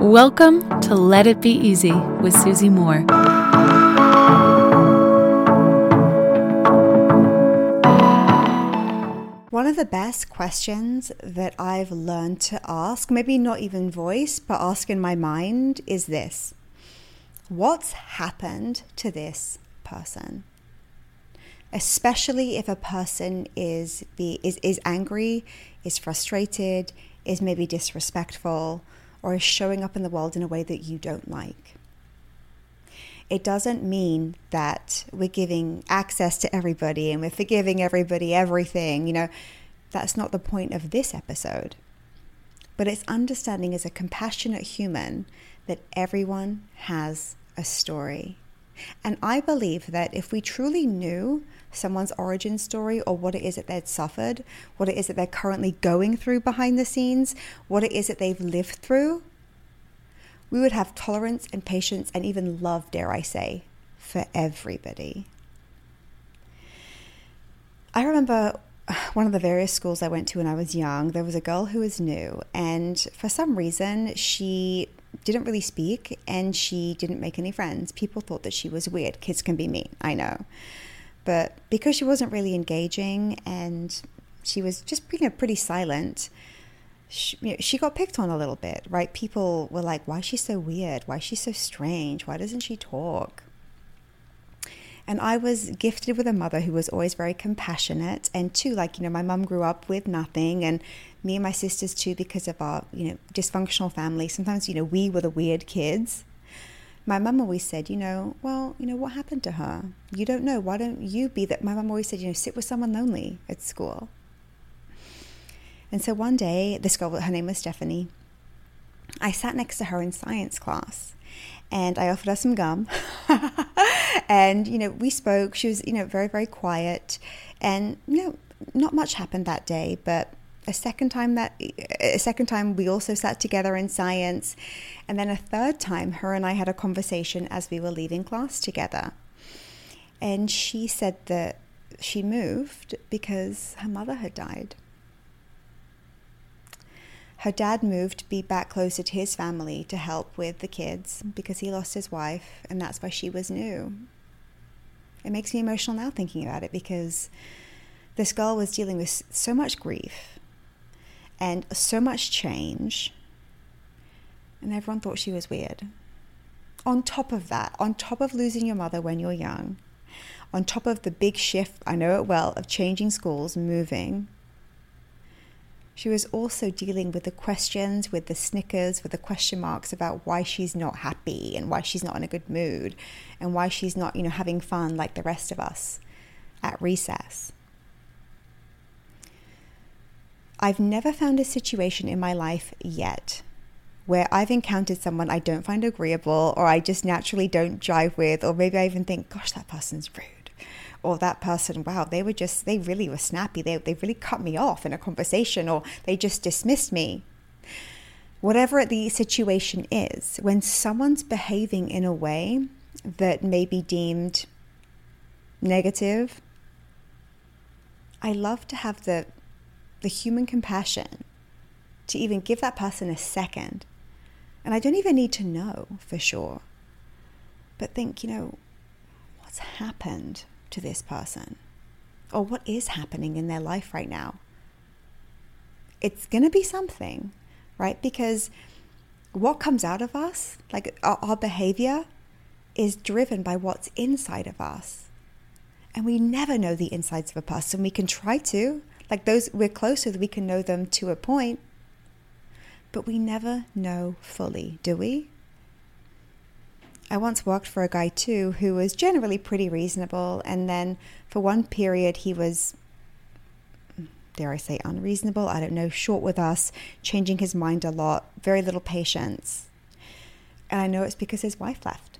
Welcome to Let It Be Easy with Susie Moore. One of the best questions that I've learned to ask, maybe not even voice, but ask in my mind, is this What's happened to this person? Especially if a person is, be, is, is angry, is frustrated, is maybe disrespectful, or is showing up in the world in a way that you don't like. It doesn't mean that we're giving access to everybody and we're forgiving everybody everything. You know, that's not the point of this episode. But it's understanding as a compassionate human that everyone has a story. And I believe that if we truly knew someone's origin story or what it is that they'd suffered, what it is that they're currently going through behind the scenes, what it is that they've lived through, we would have tolerance and patience and even love, dare I say, for everybody. I remember one of the various schools I went to when I was young, there was a girl who was new, and for some reason, she didn't really speak and she didn't make any friends. People thought that she was weird. Kids can be mean, I know. But because she wasn't really engaging and she was just you know, pretty silent, she, you know, she got picked on a little bit, right? People were like, why is she so weird? Why is she so strange? Why doesn't she talk? And I was gifted with a mother who was always very compassionate. And too, like, you know, my mum grew up with nothing, and me and my sisters too, because of our, you know, dysfunctional family. Sometimes, you know, we were the weird kids. My mum always said, you know, well, you know, what happened to her? You don't know. Why don't you be that? My mum always said, you know, sit with someone lonely at school. And so one day, this girl, her name was Stephanie, I sat next to her in science class and I offered her some gum. and, you know, we spoke. She was, you know, very, very quiet. And, you know, not much happened that day, but a second time that a second time we also sat together in science and then a third time her and I had a conversation as we were leaving class together and she said that she moved because her mother had died her dad moved to be back closer to his family to help with the kids because he lost his wife, and that's why she was new. It makes me emotional now thinking about it because this girl was dealing with so much grief and so much change, and everyone thought she was weird. On top of that, on top of losing your mother when you're young, on top of the big shift, I know it well, of changing schools, moving, she was also dealing with the questions, with the snickers, with the question marks about why she's not happy and why she's not in a good mood and why she's not, you know, having fun like the rest of us at recess. I've never found a situation in my life yet where I've encountered someone I don't find agreeable or I just naturally don't jive with, or maybe I even think, gosh, that person's rude or that person, wow, they were just, they really were snappy. They, they really cut me off in a conversation or they just dismissed me. Whatever the situation is, when someone's behaving in a way that may be deemed negative, I love to have the, the human compassion to even give that person a second. And I don't even need to know for sure, but think, you know, what's happened? To this person or what is happening in their life right now. It's going to be something, right? Because what comes out of us, like our, our, behavior, is driven by what's inside of us. And we never know the insides of a person. We can try to, like those we're close closer, we can know them to a point, but we never know fully, do we? I once worked for a guy too who was generally pretty reasonable, and then for one period he was, dare I say, unreasonable. I don't know, short with us, changing his mind a lot, very little patience. And I know it's because his wife left.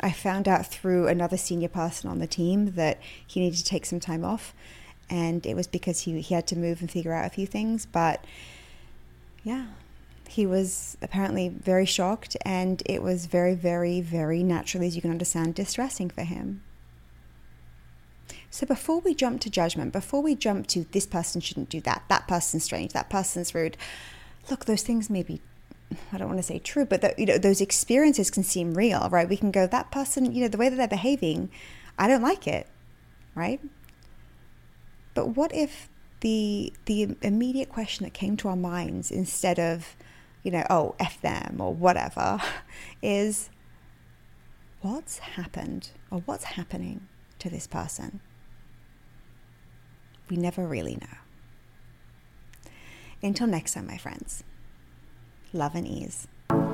I found out through another senior person on the team that he needed to take some time off, and it was because he, he had to move and figure out a few things. But yeah, he was apparently very shocked, and it was very, very, very naturally, as you can understand, distressing for him. So before we jump to judgment, before we jump to this person shouldn't do that, that person's strange, that person's rude, look, those things may be I don't want to say true, but that you know those experiences can seem real, right? We can go that person, you know, the way that they're behaving, I don't like it, right? But what if the the immediate question that came to our minds instead of, you know, oh f them or whatever, is what's happened or what's happening to this person? We never really know. Until next time, my friends love and ease.